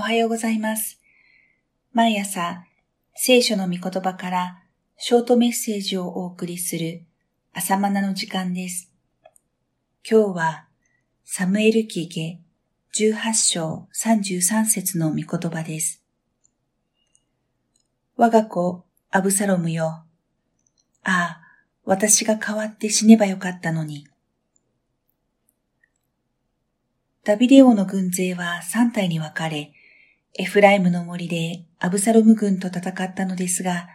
おはようございます。毎朝、聖書の御言葉からショートメッセージをお送りする朝マナの時間です。今日は、サムエル記下18章33節の御言葉です。我が子、アブサロムよ。ああ、私が代わって死ねばよかったのに。ダビデ王の軍勢は3体に分かれ、エフライムの森でアブサロム軍と戦ったのですが、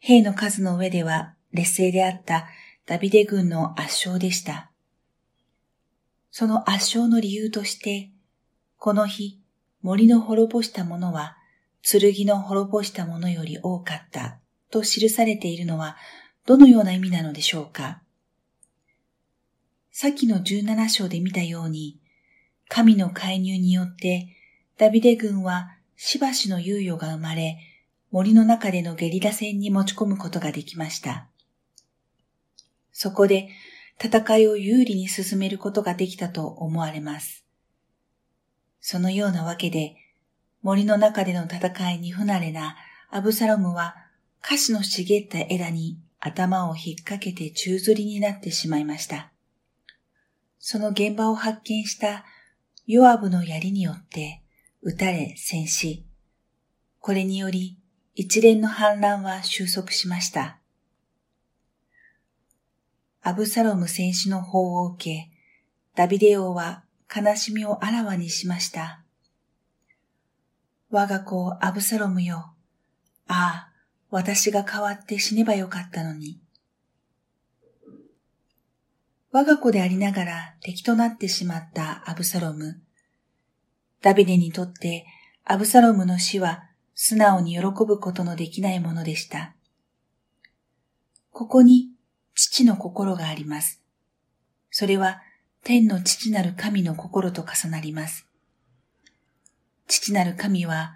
兵の数の上では劣勢であったダビデ軍の圧勝でした。その圧勝の理由として、この日、森の滅ぼしたものは、剣の滅ぼしたものより多かったと記されているのは、どのような意味なのでしょうかさっきの17章で見たように、神の介入によって、ダビデ軍はしばしの猶予が生まれ、森の中でのゲリラ戦に持ち込むことができました。そこで戦いを有利に進めることができたと思われます。そのようなわけで、森の中での戦いに不慣れなアブサロムは、カシの茂った枝に頭を引っ掛けて宙吊りになってしまいました。その現場を発見したヨアブの槍によって撃たれ戦死。これにより一連の反乱は収束しました。アブサロム戦死の法を受け、ダビデ王は悲しみをあらわにしました。我が子アブサロムよ。ああ、私が代わって死ねばよかったのに。我が子でありながら敵となってしまったアブサロム。ダビデにとってアブサロムの死は素直に喜ぶことのできないものでした。ここに父の心があります。それは天の父なる神の心と重なります。父なる神は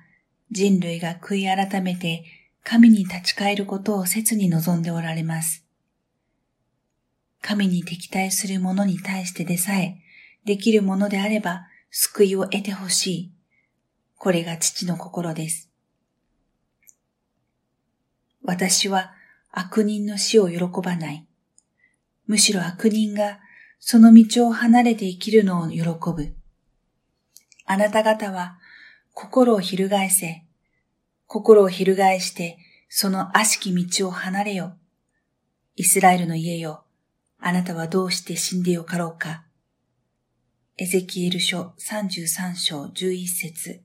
人類が悔い改めて神に立ち返ることを切に望んでおられます。神に敵対する者に対してでさえ、できるものであれば救いを得てほしい。これが父の心です。私は悪人の死を喜ばない。むしろ悪人がその道を離れて生きるのを喜ぶ。あなた方は心を翻せ。心を翻してその悪しき道を離れよ。イスラエルの家よ。あなたはどうして死んでよかろうか。エゼキエル書33章11節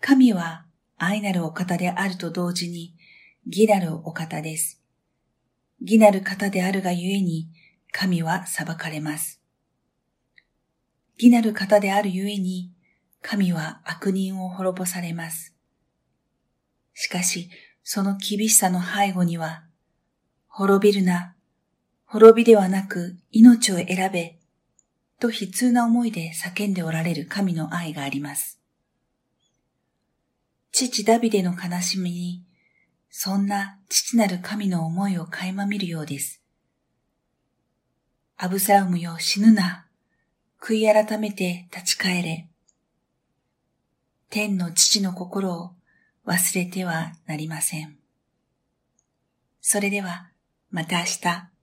神は愛なるお方であると同時に義なるお方です。義なる方であるがゆえに神は裁かれます。義なる方であるゆえに神は悪人を滅ぼされます。しかし、その厳しさの背後には、滅びるな、滅びではなく命を選べ、と悲痛な思いで叫んでおられる神の愛があります。父ダビデの悲しみに、そんな父なる神の思いを垣間見るようです。アブサロムよ死ぬな、悔い改めて立ち返れ。天の父の心を忘れてはなりません。それでは、また明日。